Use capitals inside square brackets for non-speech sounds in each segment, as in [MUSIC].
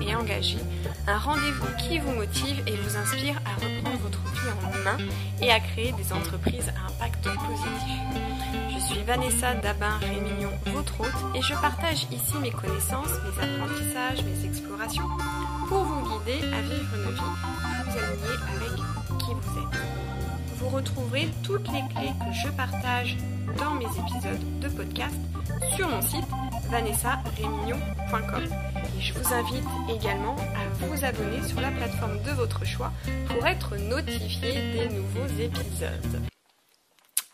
et engagée, un rendez-vous qui vous motive et vous inspire à reprendre votre vie en main et à créer des entreprises à impact positif. Je suis Vanessa Dabin-Rémignon, votre hôte, et je partage ici mes connaissances, mes apprentissages, mes explorations pour vous guider à vivre une vie plus alignée avec qui vous êtes. Vous retrouverez toutes les clés que je partage dans mes épisodes de podcast sur mon site vanessarémignon.com. Je vous invite également à vous abonner sur la plateforme de votre choix pour être notifié des nouveaux épisodes.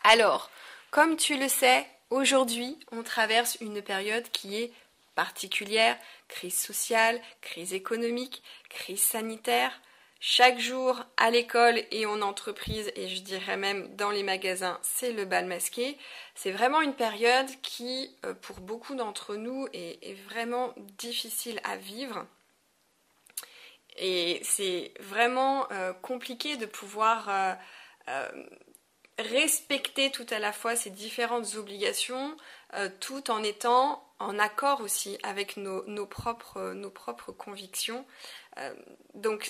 Alors, comme tu le sais, aujourd'hui, on traverse une période qui est particulière, crise sociale, crise économique, crise sanitaire. Chaque jour à l'école et en entreprise, et je dirais même dans les magasins, c'est le bal masqué. C'est vraiment une période qui, euh, pour beaucoup d'entre nous, est, vraiment difficile à vivre. Et c'est vraiment euh, compliqué de pouvoir euh, respecter tout à la fois ces différentes obligations, tout en étant en accord aussi avec nos, propres, nos propres convictions. Euh, donc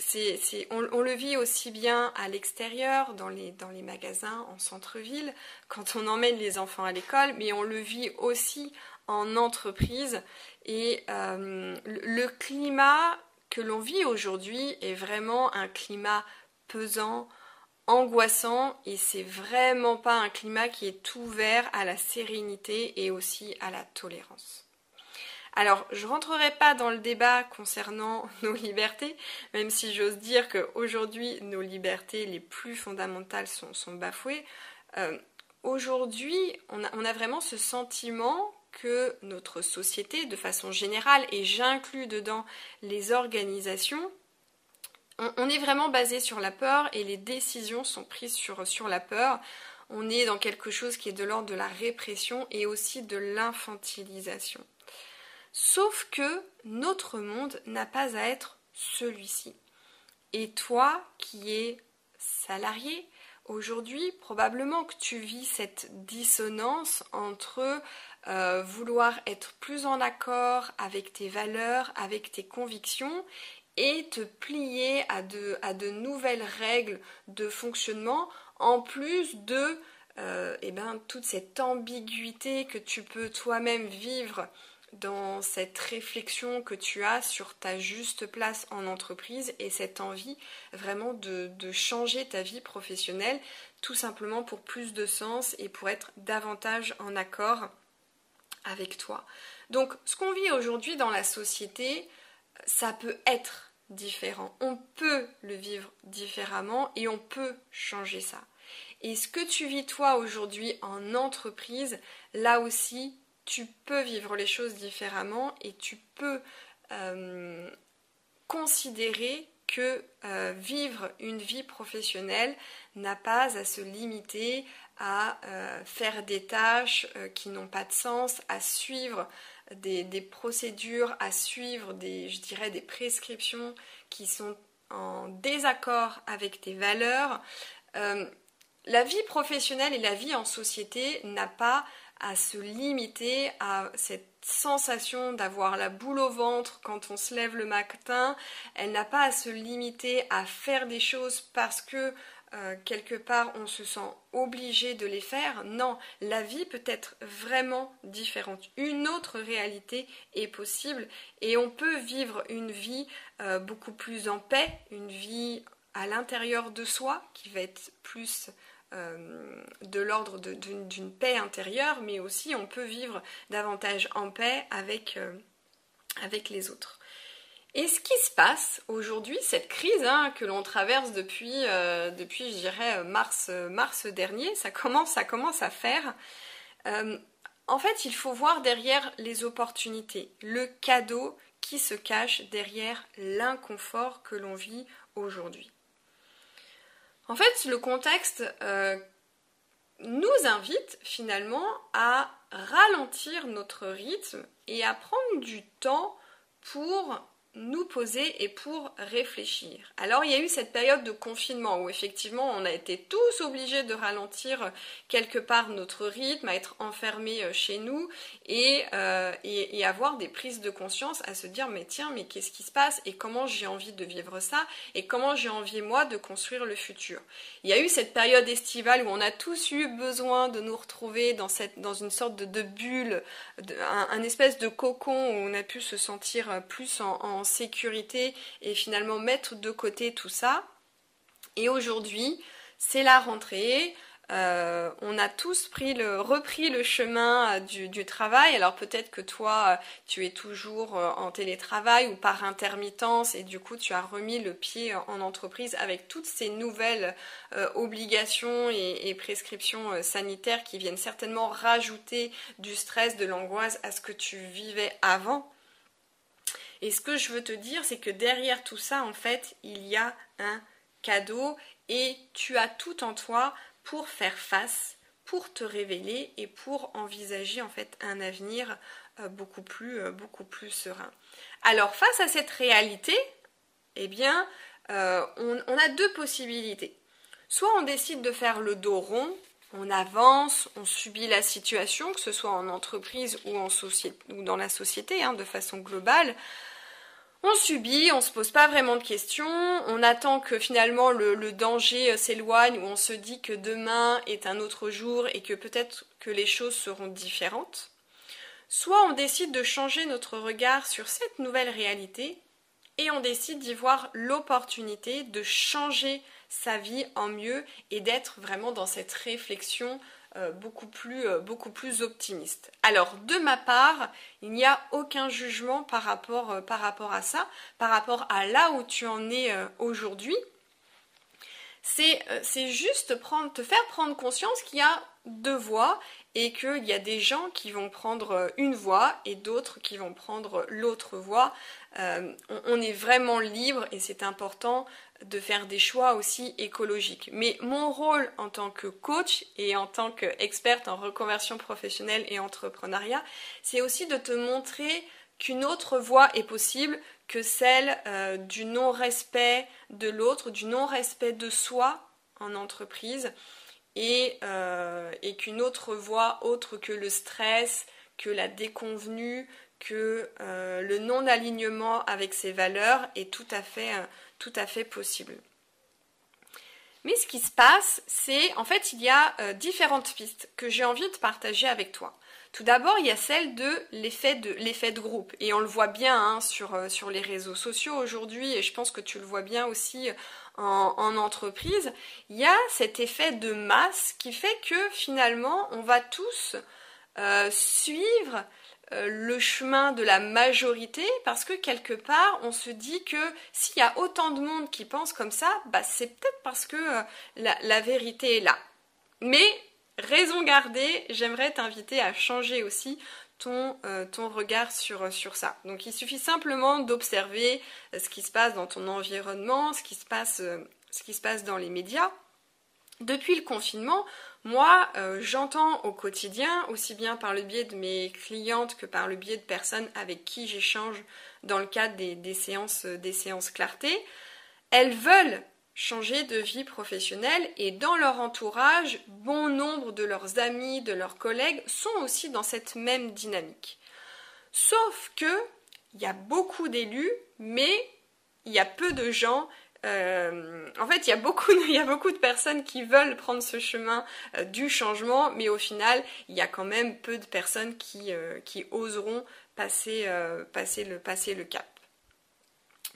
on, le vit aussi bien à l'extérieur, dans les, dans les magasins, en centre-ville, quand on emmène les enfants à l'école, mais on le vit aussi en entreprise. Et euh, le climat que l'on vit aujourd'hui est vraiment un climat pesant, angoissant et c'est vraiment pas un climat qui est ouvert à la sérénité et aussi à la tolérance. Alors, je rentrerai pas dans le débat concernant [LAUGHS] nos libertés, même si j'ose dire qu'aujourd'hui, nos libertés les plus fondamentales sont, bafouées. Euh, aujourd'hui, on a, vraiment ce sentiment que notre société, de façon générale, et j'inclus dedans les organisations, on, est vraiment basé sur la peur et les décisions sont prises sur, sur la peur. On est dans quelque chose qui est de l'ordre de la répression et aussi de l'infantilisation. Sauf que notre monde n'a pas à être celui-ci. Et toi qui es salarié, aujourd'hui, probablement que tu vis cette dissonance entre euh, vouloir être plus en accord avec tes valeurs, avec tes convictions et te plier à de, nouvelles règles de fonctionnement en plus de euh, eh ben, toute cette ambiguïté que tu peux toi-même vivre dans cette réflexion que tu as sur ta juste place en entreprise et cette envie vraiment de, changer ta vie professionnelle tout simplement pour plus de sens et pour être davantage en accord avec toi. Donc ce qu'on vit aujourd'hui dans la société, ça peut être différent. On peut le vivre différemment et on peut changer ça. Et ce que tu vis toi aujourd'hui en entreprise, là aussi, tu peux vivre les choses différemment et tu peux euh, considérer que euh, vivre une vie professionnelle n'a pas à se limiter à euh, faire des tâches qui n'ont pas de sens, à suivre des, des, procédures, à suivre des, je dirais, des prescriptions qui sont en désaccord avec tes valeurs. la vie professionnelle et la vie en société n'a pas à se limiter à cette sensation d'avoir la boule au ventre quand on se lève le matin. Elle n'a pas à se limiter à faire des choses parce que euh, quelque part on se sent obligé de les faire. Non, la vie peut être vraiment différente. Une autre réalité est possible et on peut vivre une vie euh, beaucoup plus en paix, une vie à l'intérieur de soi qui va être plus euh, de l'ordre d'une paix intérieure, mais aussi on peut vivre davantage en paix avec, euh, les autres. Et ce qui se passe aujourd'hui, cette crise hein, que l'on traverse depuis, euh, depuis, je dirais, mars, mars dernier, ça commence, ça commence à faire. en fait, il faut voir derrière les opportunités, le cadeau qui se cache derrière l'inconfort que l'on vit aujourd'hui. En fait, le contexte euh, nous invite finalement à ralentir notre rythme et à prendre du temps pour nous poser et pour réfléchir. Alors il y a eu cette période de confinement où effectivement on a été tous obligés de ralentir quelque part notre rythme, à être enfermés euh, chez nous euh, et, et, avoir des prises de conscience, à se dire mais tiens mais qu'est-ce qui se passe et comment j'ai envie de vivre ça et comment j'ai envie moi de construire le futur. Il y a eu cette période estivale où on a tous eu besoin de nous retrouver dans, cette, dans une sorte de, bulle, un, espèce de cocon où on a pu se sentir plus en sécurité et finalement mettre de côté tout ça. Et aujourd'hui, c'est la rentrée. Euh, on a tous pris le, repris le chemin euh, du, travail. Alors peut-être que toi, euh, tu es toujours en télétravail ou par intermittence et du coup, tu as remis le pied en entreprise avec toutes ces nouvelles obligations et, prescriptions sanitaires qui viennent certainement rajouter du stress, de l'angoisse à ce que tu vivais avant. Et ce que je veux te dire, c'est que derrière tout ça, en fait, il y a un cadeau et tu as tout en toi pour faire face, pour te révéler et pour envisager en fait un avenir euh, beaucoup plus, euh, beaucoup plus serein. Alors face à cette réalité, eh bien, euh, on, a deux possibilités. Soit on décide de faire le dos rond, on avance, on subit la situation, que ce soit en entreprise ou, dans la société, hein, de façon globale. On subit, on se pose pas vraiment de questions, on attend que finalement le, danger euh, s'éloigne ou on se dit que demain est un autre jour et que peut-être que les choses seront différentes. Soit on décide de changer notre regard sur cette nouvelle réalité et on décide d'y voir l'opportunité de changer sa vie en mieux et d'être vraiment dans cette réflexion euh, beaucoup, plus, euh, beaucoup plus optimiste. Alors, de ma part, il n'y a aucun jugement par rapport, euh, par rapport à ça, par rapport à là où tu en es aujourd'hui. C'est juste prendre, te faire prendre conscience qu'il y a deux voies et qu'il y a des gens qui vont prendre une voie et d'autres qui vont prendre l'autre voie. on, est vraiment libre et c'est important de faire des choix aussi écologiques. Mais mon rôle en tant que coach et en tant qu'experte en reconversion professionnelle et entrepreneuriat, c'est aussi de te montrer qu'une autre voie est possible que celle euh, du non-respect de l'autre, du non-respect de soi en entreprise et, euh, et qu'une autre voie autre que le stress, que la déconvenue, que euh, le non-alignement avec ses valeurs est tout à fait tout à fait possible. Mais ce qui se passe, c'est en fait il y a euh, différentes pistes que j'ai envie de partager avec toi. Tout d'abord, il y a celle de l'effet de de groupe et on le voit bien hein, sur, euh, sur les réseaux sociaux aujourd'hui et je pense que tu le vois bien aussi en, entreprise. Il y a cet effet de masse qui fait que finalement on va tous euh, suivre euh, le chemin de la majorité parce que quelque part on se dit que s'il y a autant de monde qui pense comme ça, bah, c'est peut-être parce que euh, la, vérité est là. Mais raison gardée, j'aimerais t'inviter à changer aussi ton, euh, regard sur, sur, ça. Donc il suffit simplement d'observer ce qui se passe dans ton environnement, ce qui se passe dans les médias. Depuis le confinement, moi, euh, j'entends au quotidien, aussi bien par le biais de mes clientes que par le biais de personnes avec qui j'échange dans le cadre des, séances, euh, des clarté, elles veulent changer de vie professionnelle et dans leur entourage, bon nombre de leurs amis, de leurs collègues sont aussi dans cette même dynamique. Sauf que il y a beaucoup d'élus, mais il y a peu de gens euh, en fait, [LAUGHS] il y, a beaucoup, de personnes qui veulent prendre ce chemin euh, du changement, mais au final, il y a quand même peu de personnes qui, euh, oseront passer, le, cap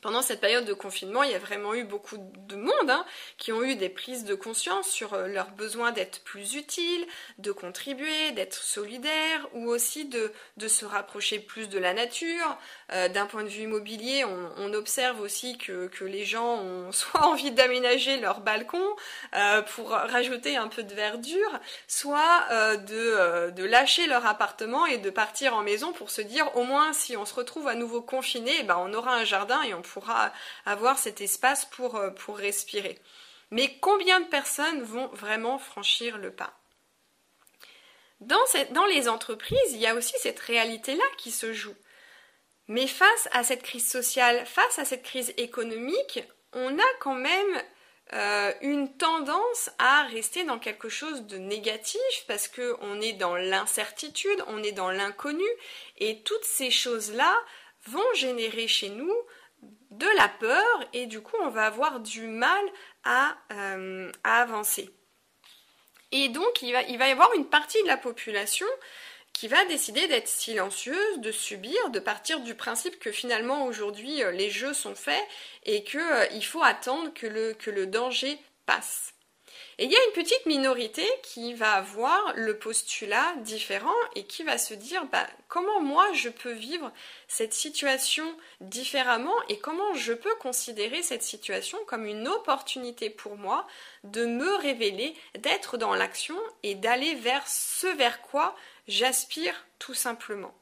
pendant cette période de confinement, il y a vraiment eu beaucoup de monde hein, qui ont eu des prises de conscience sur leur besoin d'être plus utiles, de contribuer, d'être solidaires, ou aussi de, se rapprocher plus de la nature. Euh, d'un point de vue immobilier, on, observe aussi que, les gens ont [LAUGHS] soit envie d'aménager leur balcon euh, pour rajouter un peu de verdure, soit de, de, lâcher leur appartement et de partir en maison pour se dire au moins si on se retrouve à nouveau confiné, eh ben, on aura un jardin et on pourra avoir cet espace pour, euh, pour respirer. Mais combien de personnes vont vraiment franchir le pas? Dans, dans les entreprises, il y a aussi cette réalité-là qui se joue. Mais face à cette crise sociale, face à cette crise économique, on a quand même euh, une tendance à rester dans quelque chose de négatif parce qu'on est dans l'incertitude, on est dans l'inconnu et toutes ces choses-là vont générer chez nous de la peur et du coup on va avoir du mal à, euh, avancer. Et donc il va, il va y avoir une partie de la population qui va décider d'être silencieuse, de subir, de partir du principe que finalement aujourd'hui euh, les jeux sont faits et qu'il euh, faut attendre que le, que le danger passe. Et il y a une petite minorité qui va avoir le postulat différent et qui va se dire bah, comment moi je peux vivre cette situation différemment et comment je peux considérer cette situation comme une opportunité pour moi de me révéler, d'être dans l'action et d'aller vers ce vers quoi j'aspire tout simplement.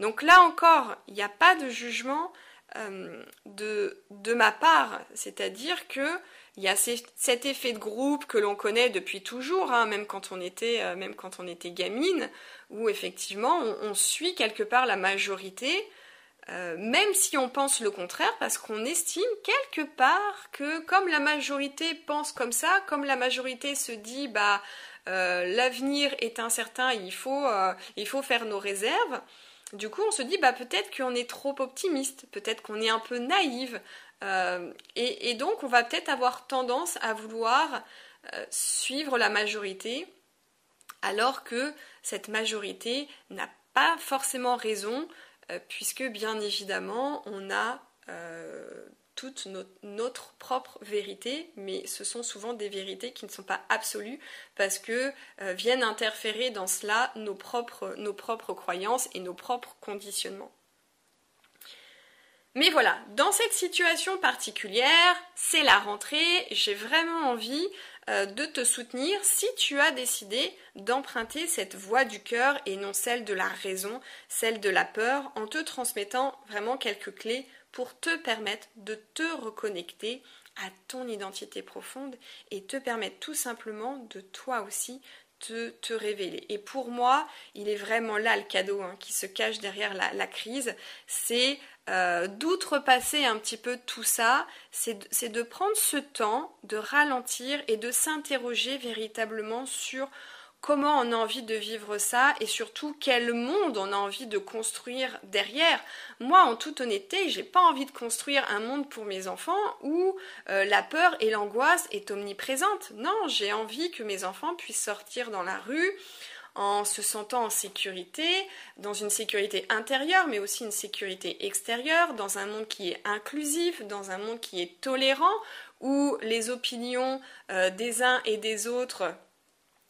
Donc là encore, il n'y a pas de jugement euh, de, de ma part, c'est-à-dire que il y a cet effet de groupe que l'on connaît depuis toujours, hein, même quand on était, euh, même quand on était gamine, où effectivement on, suit quelque part la majorité, euh, même si on pense le contraire, parce qu'on estime quelque part que comme la majorité pense comme ça, comme la majorité se dit bah l'avenir est incertain, il faut, il faut faire nos réserves. Du coup, on se dit bah peut-être qu'on est trop optimiste, peut-être qu'on est un peu naïve, euh, et, donc, on va peut-être avoir tendance à vouloir euh, suivre la majorité, alors que cette majorité n'a pas forcément raison, euh, puisque bien évidemment, on a toute notre, propre vérité, mais ce sont souvent des vérités qui ne sont pas absolues, parce que viennent interférer dans cela nos propres, nos propres croyances et nos propres conditionnements. Mais voilà, dans cette situation particulière, c'est la rentrée, j'ai vraiment envie euh, de te soutenir si tu as décidé d'emprunter cette voie du cœur et non celle de la raison, celle de la peur, en te transmettant vraiment quelques clés pour te permettre de te reconnecter à ton identité profonde et te permettre tout simplement de toi aussi te, révéler. Et pour moi, il est vraiment là le cadeau hein, qui se cache derrière la, la crise, c'est euh, d'outrepasser un petit peu tout ça, c'est de prendre ce temps, de ralentir et de s'interroger véritablement sur comment on a envie de vivre ça et surtout quel monde on a envie de construire derrière. Moi, en toute honnêteté, j'ai pas envie de construire un monde pour mes enfants où euh, la peur et l'angoisse est omniprésente. Non, j'ai envie que mes enfants puissent sortir dans la rue, en se sentant en sécurité, dans une sécurité intérieure, mais aussi une sécurité extérieure, dans un monde qui est inclusif, dans un monde qui est tolérant, où les opinions euh, des uns et des autres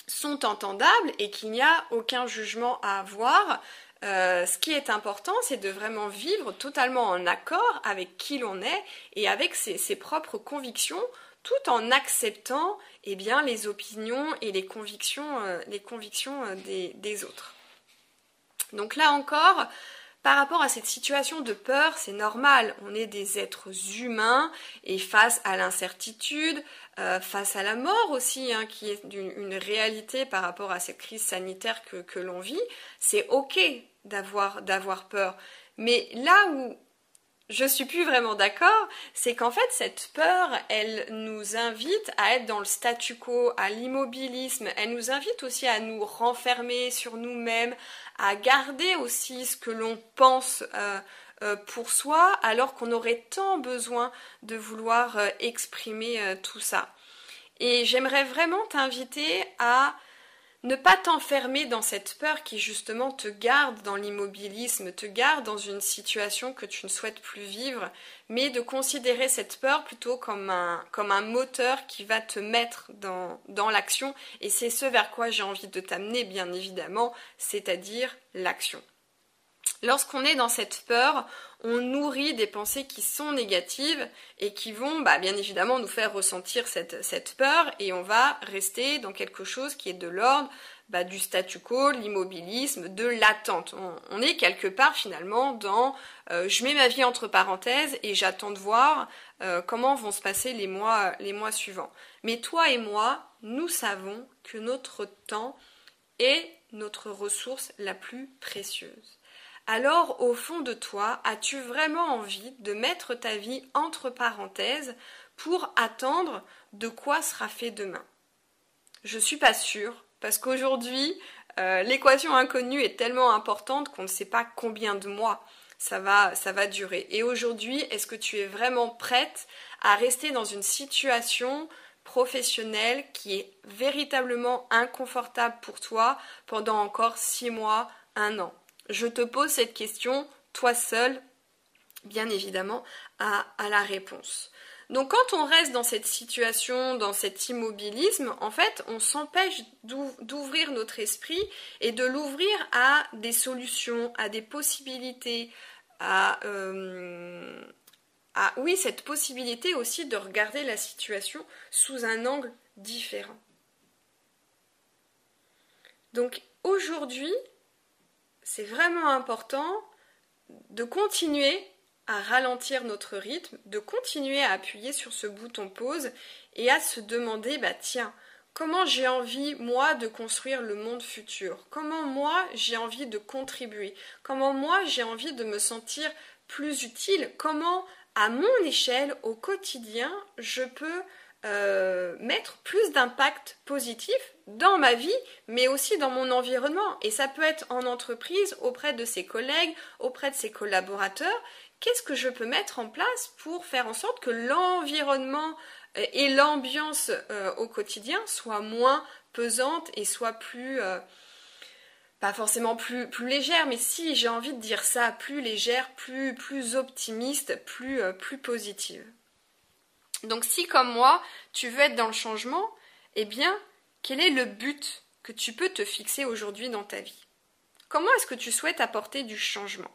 sont entendables et qu'il n'y a aucun jugement à avoir. Euh, ce qui est important, c'est de vraiment vivre totalement en accord avec qui l'on est et avec ses propres convictions tout en acceptant eh bien, les opinions et les convictions, euh, euh, des, autres. Donc là encore, par rapport à cette situation de peur, c'est normal, on est des êtres humains et face à l'incertitude, euh, face à la mort aussi, hein, qui est une, réalité par rapport à cette crise sanitaire que, l'on vit, c'est ok d'avoir, peur. Mais là où je suis plus vraiment d'accord, c'est qu'en fait cette peur, elle nous invite à être dans le statu quo, à l'immobilisme, elle nous invite aussi à nous renfermer sur nous-mêmes, à garder aussi ce que l'on pense euh, pour soi, alors qu'on aurait tant besoin de vouloir euh, exprimer tout ça. Et j'aimerais vraiment t'inviter à ne pas t'enfermer dans cette peur qui justement te garde dans l'immobilisme, te garde dans une situation que tu ne souhaites plus vivre, mais de considérer cette peur plutôt comme un, comme un moteur qui va te mettre dans, dans l'action. Et c'est ce vers quoi j'ai envie de t'amener, bien évidemment, c'est-à-dire l'action. Lorsqu'on est dans cette peur, on nourrit des pensées qui sont négatives et qui vont bah, bien évidemment nous faire ressentir cette, peur et on va rester dans quelque chose qui est de l'ordre bah, du statu quo, l'immobilisme, de l'attente. On, est quelque part finalement dans euh, je mets ma vie entre parenthèses et j'attends de voir euh, comment vont se passer les mois, les mois suivants. Mais toi et moi, nous savons que notre temps est notre ressource la plus précieuse. Alors au fond de toi, as-tu vraiment envie de mettre ta vie entre parenthèses pour attendre de quoi sera fait demain? Je suis pas sûre, parce qu'aujourd'hui, euh, l'équation inconnue est tellement importante qu'on ne sait pas combien de mois ça va, ça va durer. Et aujourd'hui, est-ce que tu es vraiment prête à rester dans une situation professionnelle qui est véritablement inconfortable pour toi pendant encore six mois, un an? Je te pose cette question, toi seul, bien évidemment, à, la réponse. Donc quand on reste dans cette situation, dans cet immobilisme, en fait, on s'empêche d'ouvrir notre esprit et de l'ouvrir à des solutions, à des possibilités, euh, à, oui, cette possibilité aussi de regarder la situation sous un angle différent. Donc aujourd'hui, c'est vraiment important de continuer à ralentir notre rythme, de continuer à appuyer sur ce bouton pause et à se demander, bah tiens, comment j'ai envie, moi, de construire le monde futur? Comment moi, j'ai envie de contribuer? Comment moi, j'ai envie de me sentir plus utile? Comment, à mon échelle, au quotidien, je peux euh, mettre plus d'impact positif dans ma vie, mais aussi dans mon environnement. Et ça peut être en entreprise, auprès de ses collègues, auprès de ses collaborateurs qu'est-ce que je peux mettre en place pour faire en sorte que l'environnement euh, et l'ambiance euh, au quotidien soient moins pesantes et soient plus pas forcément plus, plus légère, mais si j'ai envie de dire ça, plus légère, plus, plus optimiste, plus, plus positive? Donc si comme moi, tu veux être dans le changement, eh bien, quel est le but que tu peux te fixer aujourd'hui dans ta vie? Comment est-ce que tu souhaites apporter du changement?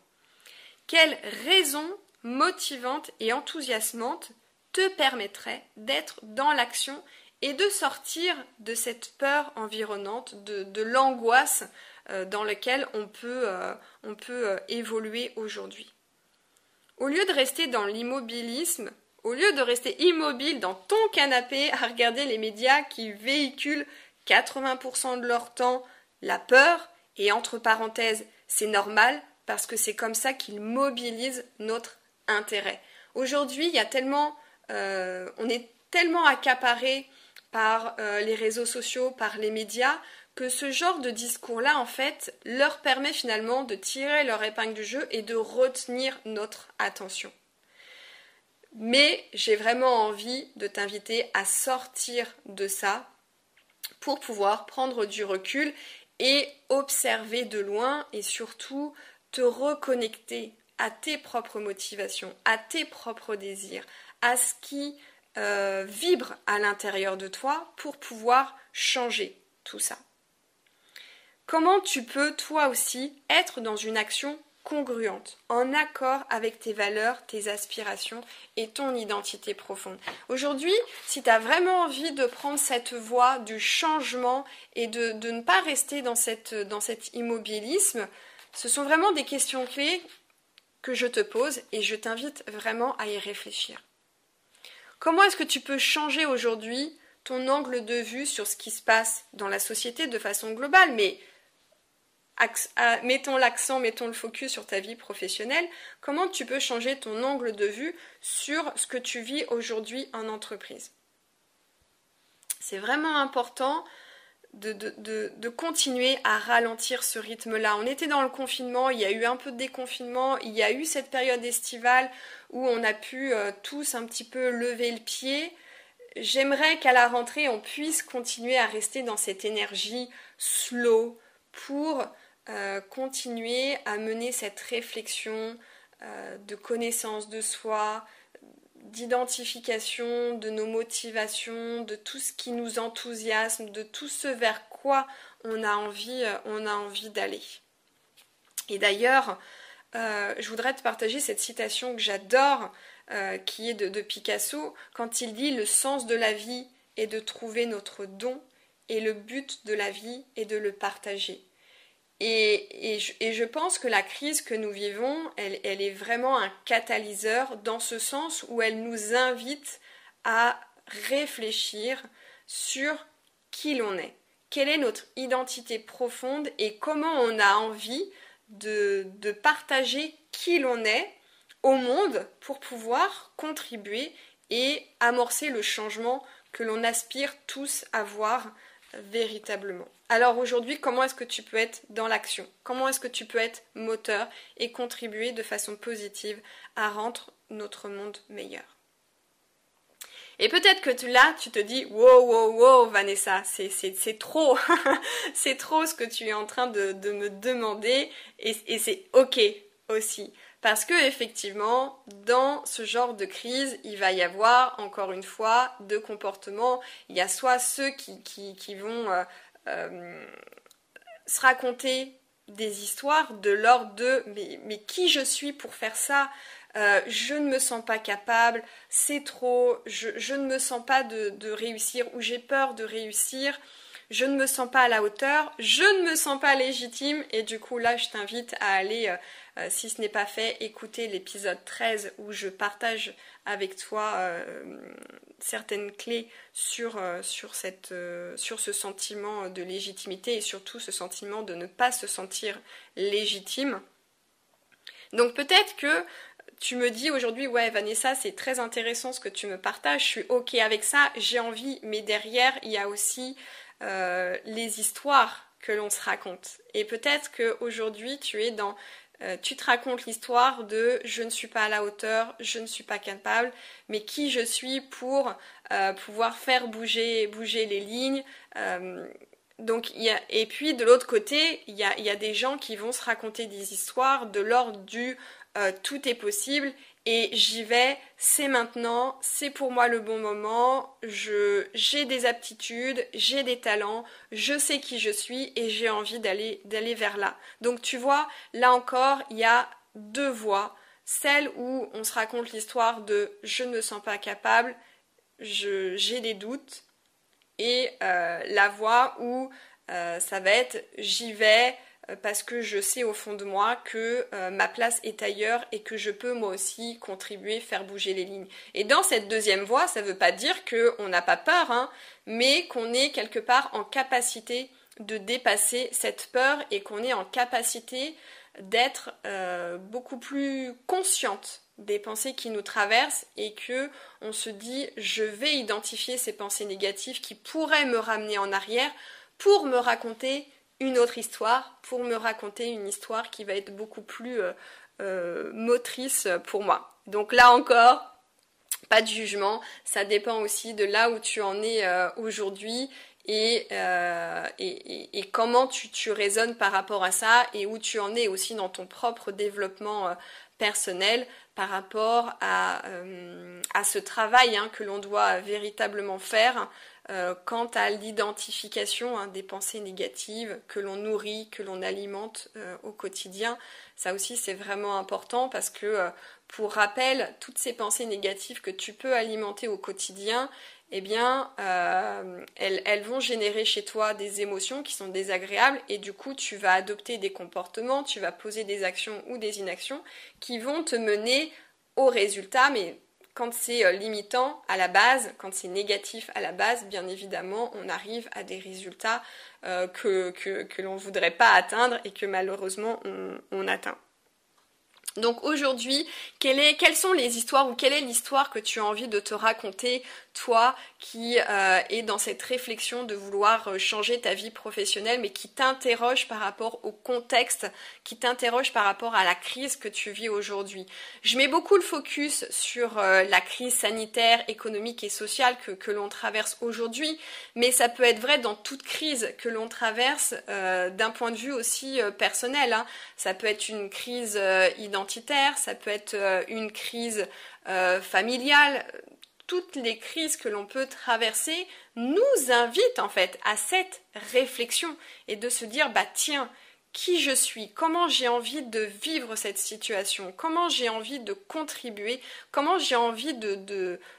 Quelle raison motivante et enthousiasmante te permettrait d'être dans l'action et de sortir de cette peur environnante, de, l'angoisse euh, dans laquelle on peut, euh, euh, évoluer aujourd'hui? Au lieu de rester dans l'immobilisme, au lieu de rester immobile dans ton canapé à regarder les médias qui véhiculent 80% de leur temps la peur, et entre parenthèses, c'est normal, parce que c'est comme ça qu'il mobilise notre intérêt. Aujourd'hui, il y a tellement, euh, on est tellement accaparé par euh, les réseaux sociaux, par les médias, que ce genre de discours-là, en fait, leur permet finalement de tirer leur épingle du jeu et de retenir notre attention. Mais j'ai vraiment envie de t'inviter à sortir de ça pour pouvoir prendre du recul et observer de loin et surtout te reconnecter à tes propres motivations, à tes propres désirs, à ce qui euh, vibre à l'intérieur de toi pour pouvoir changer tout ça. Comment tu peux toi aussi être dans une action congruente, en accord avec tes valeurs, tes aspirations et ton identité profonde. Aujourd'hui, si tu as vraiment envie de prendre cette voie du changement et de, ne pas rester dans, dans cet immobilisme, ce sont vraiment des questions clés que je te pose et je t'invite vraiment à y réfléchir. Comment est-ce que tu peux changer aujourd'hui ton angle de vue sur ce qui se passe dans la société de façon globale, mais mettons l'accent, mettons le focus sur ta vie professionnelle, comment tu peux changer ton angle de vue sur ce que tu vis aujourd'hui en entreprise? C'est vraiment important de, continuer à ralentir ce rythme-là. On était dans le confinement, il y a eu un peu de déconfinement, il y a eu cette période estivale où on a pu euh, tous un petit peu lever le pied. J'aimerais qu'à la rentrée, on puisse continuer à rester dans cette énergie slow pour euh, continuer à mener cette réflexion euh, de connaissance de soi, d'identification de nos motivations, de tout ce qui nous enthousiasme, de tout ce vers quoi on a envie, euh, on a envie d'aller. Et d'ailleurs, je voudrais te partager cette citation que j'adore, qui est de, Picasso, quand il dit Le sens de la vie est de trouver notre don et le but de la vie est de le partager. Et, je, pense que la crise que nous vivons, elle, est vraiment un catalyseur dans ce sens où elle nous invite à réfléchir sur qui l'on est, quelle est notre identité profonde et comment on a envie de, partager qui l'on est au monde pour pouvoir contribuer et amorcer le changement que l'on aspire tous à voir véritablement. Alors aujourd'hui, comment est-ce que tu peux être dans l'action? Comment est-ce que tu peux être moteur et contribuer de façon positive à rendre notre monde meilleur? Et peut-être que là, tu te dis, wow, wow, wow, Vanessa, c'est trop, [LAUGHS] c'est trop ce que tu es en train de, me demander, et, c'est ok aussi. Parce que effectivement, dans ce genre de crise, il va y avoir encore une fois deux comportements. Il y a soit ceux qui, qui, vont euh, euh, se raconter des histoires de l'ordre de mais, qui je suis pour faire ça euh, je ne me sens pas capable, c'est trop, je, ne me sens pas de réussir ou j'ai peur de réussir, je ne me sens pas à la hauteur, je ne me sens pas légitime et du coup là je t'invite à aller euh, si ce n'est pas fait, écoutez l'épisode 13 où je partage avec toi euh, certaines clés sur, euh, sur ce sentiment de légitimité et surtout ce sentiment de ne pas se sentir légitime. Donc peut-être que tu me dis aujourd'hui, ouais Vanessa, c'est très intéressant ce que tu me partages, je suis ok avec ça, j'ai envie, mais derrière, il y a aussi les histoires que l'on se raconte. Et peut-être qu'aujourd'hui, tu es dans euh, tu te racontes l'histoire de je ne suis pas à la hauteur, je ne suis pas capable, mais qui je suis pour euh, pouvoir faire bouger, bouger les lignes. Euh, donc, y a, et puis de l'autre côté, il y a, y a, des gens qui vont se raconter des histoires de l'ordre du tout est possible et j'y vais, c'est maintenant, c'est pour moi le bon moment, j'ai des aptitudes, j'ai des talents, je sais qui je suis et j'ai envie d'aller d'aller vers là. Donc tu vois, là encore, il y a deux voies, celle où on se raconte l'histoire de je ne me sens pas capable, j'ai des doutes et euh, la voie où euh, ça va être j'y vais, parce que je sais au fond de moi que euh, ma place est ailleurs et que je peux moi aussi contribuer, faire bouger les lignes. Et dans cette deuxième voie, ça ne veut pas dire qu'on n'a pas peur, hein, mais qu'on est quelque part en capacité de dépasser cette peur et qu'on est en capacité d'être euh, beaucoup plus consciente des pensées qui nous traversent et que on se dit je vais identifier ces pensées négatives qui pourraient me ramener en arrière pour me raconter une autre histoire pour me raconter une histoire qui va être beaucoup plus euh, euh, motrice pour moi. Donc là encore, pas de jugement, ça dépend aussi de là où tu en es euh, aujourd'hui et, et, comment tu, tu raisonnes par rapport à ça et où tu en es aussi dans ton propre développement personnel par rapport à, à ce travail hein, que l'on doit véritablement faire euh, quant à l'identification hein, des pensées négatives que l'on nourrit, que l'on alimente euh, au quotidien. Ça aussi c'est vraiment important parce que euh, pour rappel, toutes ces pensées négatives que tu peux alimenter au quotidien, eh bien, elles, elles, vont générer chez toi des émotions qui sont désagréables et du coup, tu vas adopter des comportements, tu vas poser des actions ou des inactions qui vont te mener au résultat, mais quand c'est euh, limitant à la base, quand c'est négatif à la base, bien évidemment, on arrive à des résultats euh, que, l'on ne voudrait pas atteindre et que malheureusement on atteint. Donc aujourd'hui, quelles sont les histoires ou quelle est l'histoire que tu as envie de te raconter, toi qui euh, es dans cette réflexion de vouloir euh, changer ta vie professionnelle, mais qui t'interroge par rapport au contexte, qui t'interroge par rapport à la crise que tu vis aujourd'hui. Je mets beaucoup le focus sur euh, la crise sanitaire, économique et sociale que, l'on traverse aujourd'hui, mais ça peut être vrai dans toute crise que l'on traverse d'un point de vue aussi personnel. Hein. Ça peut être une crise identitaire ça peut être euh, une crise euh, familiale. Toutes les crises que l'on peut traverser nous invitent en fait à cette réflexion et de se dire bah tiens, qui je suis, comment j'ai envie de vivre cette situation, comment j'ai envie de contribuer, comment j'ai envie de,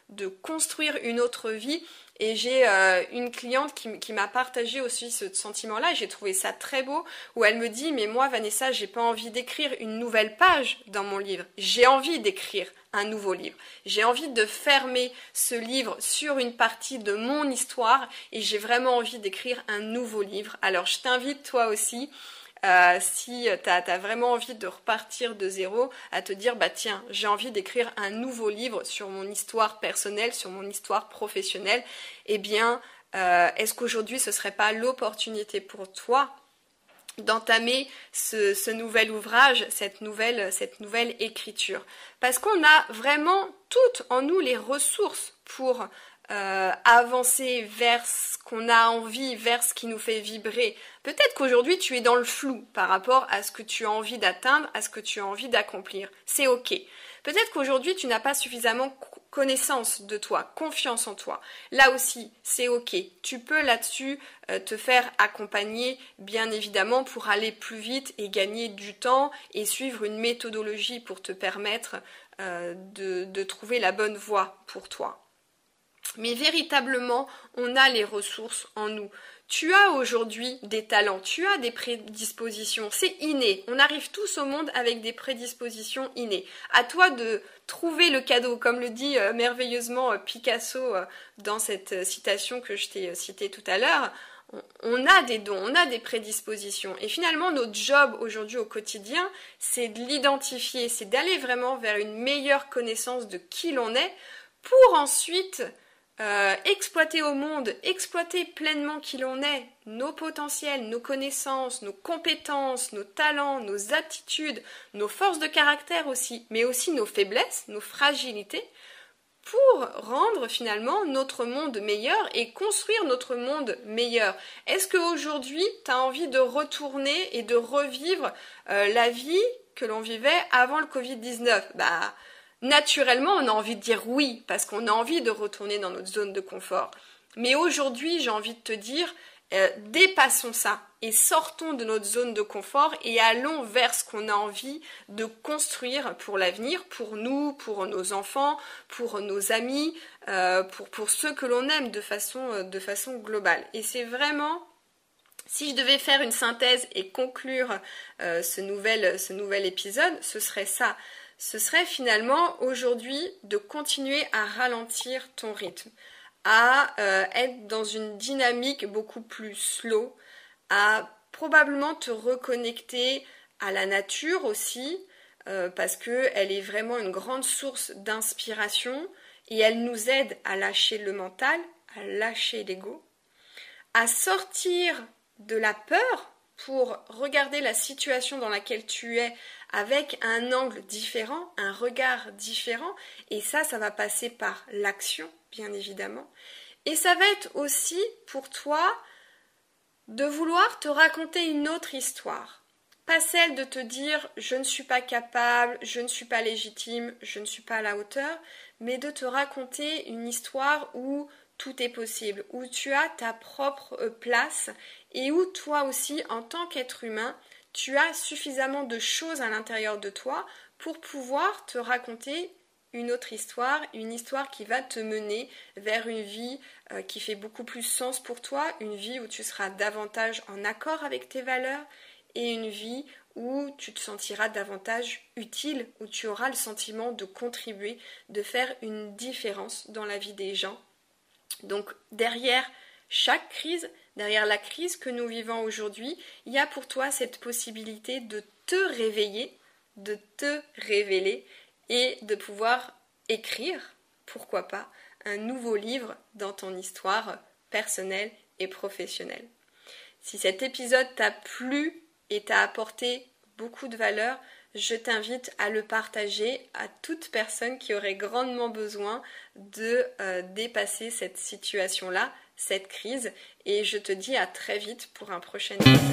de, construire une autre vie? Et j'ai euh, une cliente qui, m'a partagé aussi ce sentiment-là, j'ai trouvé ça très beau, où elle me dit, mais moi, Vanessa, j'ai pas envie d'écrire une nouvelle page dans mon livre. J'ai envie d'écrire un nouveau livre. J'ai envie de fermer ce livre sur une partie de mon histoire, et j'ai vraiment envie d'écrire un nouveau livre. Alors, je t'invite toi aussi euh, si tu as, vraiment envie de repartir de zéro, à te dire, bah tiens, j'ai envie d'écrire un nouveau livre sur mon histoire personnelle, sur mon histoire professionnelle, eh bien, euh, est-ce qu'aujourd'hui ce serait pas l'opportunité pour toi d'entamer ce, nouvel ouvrage, cette nouvelle, cette nouvelle écriture. Parce qu'on a vraiment toutes en nous les ressources pour euh, avancer vers ce qu'on a envie, vers ce qui nous fait vibrer. Peut-être qu'aujourd'hui tu es dans le flou par rapport à ce que tu as envie d'atteindre, à ce que tu as envie d'accomplir. C'est ok. Peut-être qu'aujourd'hui tu n'as pas suffisamment connaissance de toi, confiance en toi. Là aussi, c'est ok. Tu peux là-dessus euh, te faire accompagner, bien évidemment, pour aller plus vite et gagner du temps et suivre une méthodologie pour te permettre euh, de trouver la bonne voie pour toi. Mais véritablement, on a les ressources en nous. Tu as aujourd'hui des talents, tu as des prédispositions, c'est inné. On arrive tous au monde avec des prédispositions innées. À toi de trouver le cadeau, comme le dit euh, merveilleusement euh, Picasso euh, dans cette citation que je t'ai citée tout à l'heure. On a des dons, on a des prédispositions. Et finalement, notre job aujourd'hui au quotidien, c'est de l'identifier, c'est d'aller vraiment vers une meilleure connaissance de qui l'on est pour ensuite euh, exploiter au monde, exploiter pleinement qui l'on est, nos potentiels, nos connaissances, nos compétences, nos talents, nos aptitudes, nos forces de caractère aussi, mais aussi nos faiblesses, nos fragilités, pour rendre finalement notre monde meilleur et construire notre monde meilleur. Est-ce qu'aujourd'hui, tu as envie de retourner et de revivre euh, la vie que l'on vivait avant le Covid-19 Bah, naturellement, on a envie de dire oui, parce qu'on a envie de retourner dans notre zone de confort. Mais aujourd'hui, j'ai envie de te dire, euh, dépassons ça et sortons de notre zone de confort et allons vers ce qu'on a envie de construire pour l'avenir, pour nous, pour nos enfants, pour nos amis, euh, pour, ceux que l'on aime de façon, euh, de façon globale. Et c'est vraiment si je devais faire une synthèse et conclure ce nouvel épisode, ce serait ça ce serait finalement aujourd'hui de continuer à ralentir ton rythme, à euh, être dans une dynamique beaucoup plus slow, à probablement te reconnecter à la nature aussi, euh, parce qu'elle est vraiment une grande source d'inspiration et elle nous aide à lâcher le mental, à lâcher l'ego, à sortir de la peur pour regarder la situation dans laquelle tu es avec un angle différent, un regard différent, et ça, ça va passer par l'action, bien évidemment. Et ça va être aussi pour toi de vouloir te raconter une autre histoire. Pas celle de te dire je ne suis pas capable, je ne suis pas légitime, je ne suis pas à la hauteur, mais de te raconter une histoire où tout est possible, où tu as ta propre euh, place et où toi aussi, en tant qu'être humain, tu as suffisamment de choses à l'intérieur de toi pour pouvoir te raconter une autre histoire, une histoire qui va te mener vers une vie euh, qui fait beaucoup plus sens pour toi, une vie où tu seras davantage en accord avec tes valeurs et une vie où tu te sentiras davantage utile, où tu auras le sentiment de contribuer, de faire une différence dans la vie des gens. Donc derrière chaque crise, derrière la crise que nous vivons aujourd'hui, il y a pour toi cette possibilité de te réveiller, de te révéler et de pouvoir écrire, pourquoi pas, un nouveau livre dans ton histoire personnelle et professionnelle. Si cet épisode t'a plu et t'a apporté beaucoup de valeur, je t'invite à le partager à toute personne qui aurait grandement besoin de euh, dépasser cette situation-là, cette crise. Et je te dis à très vite pour un prochain épisode.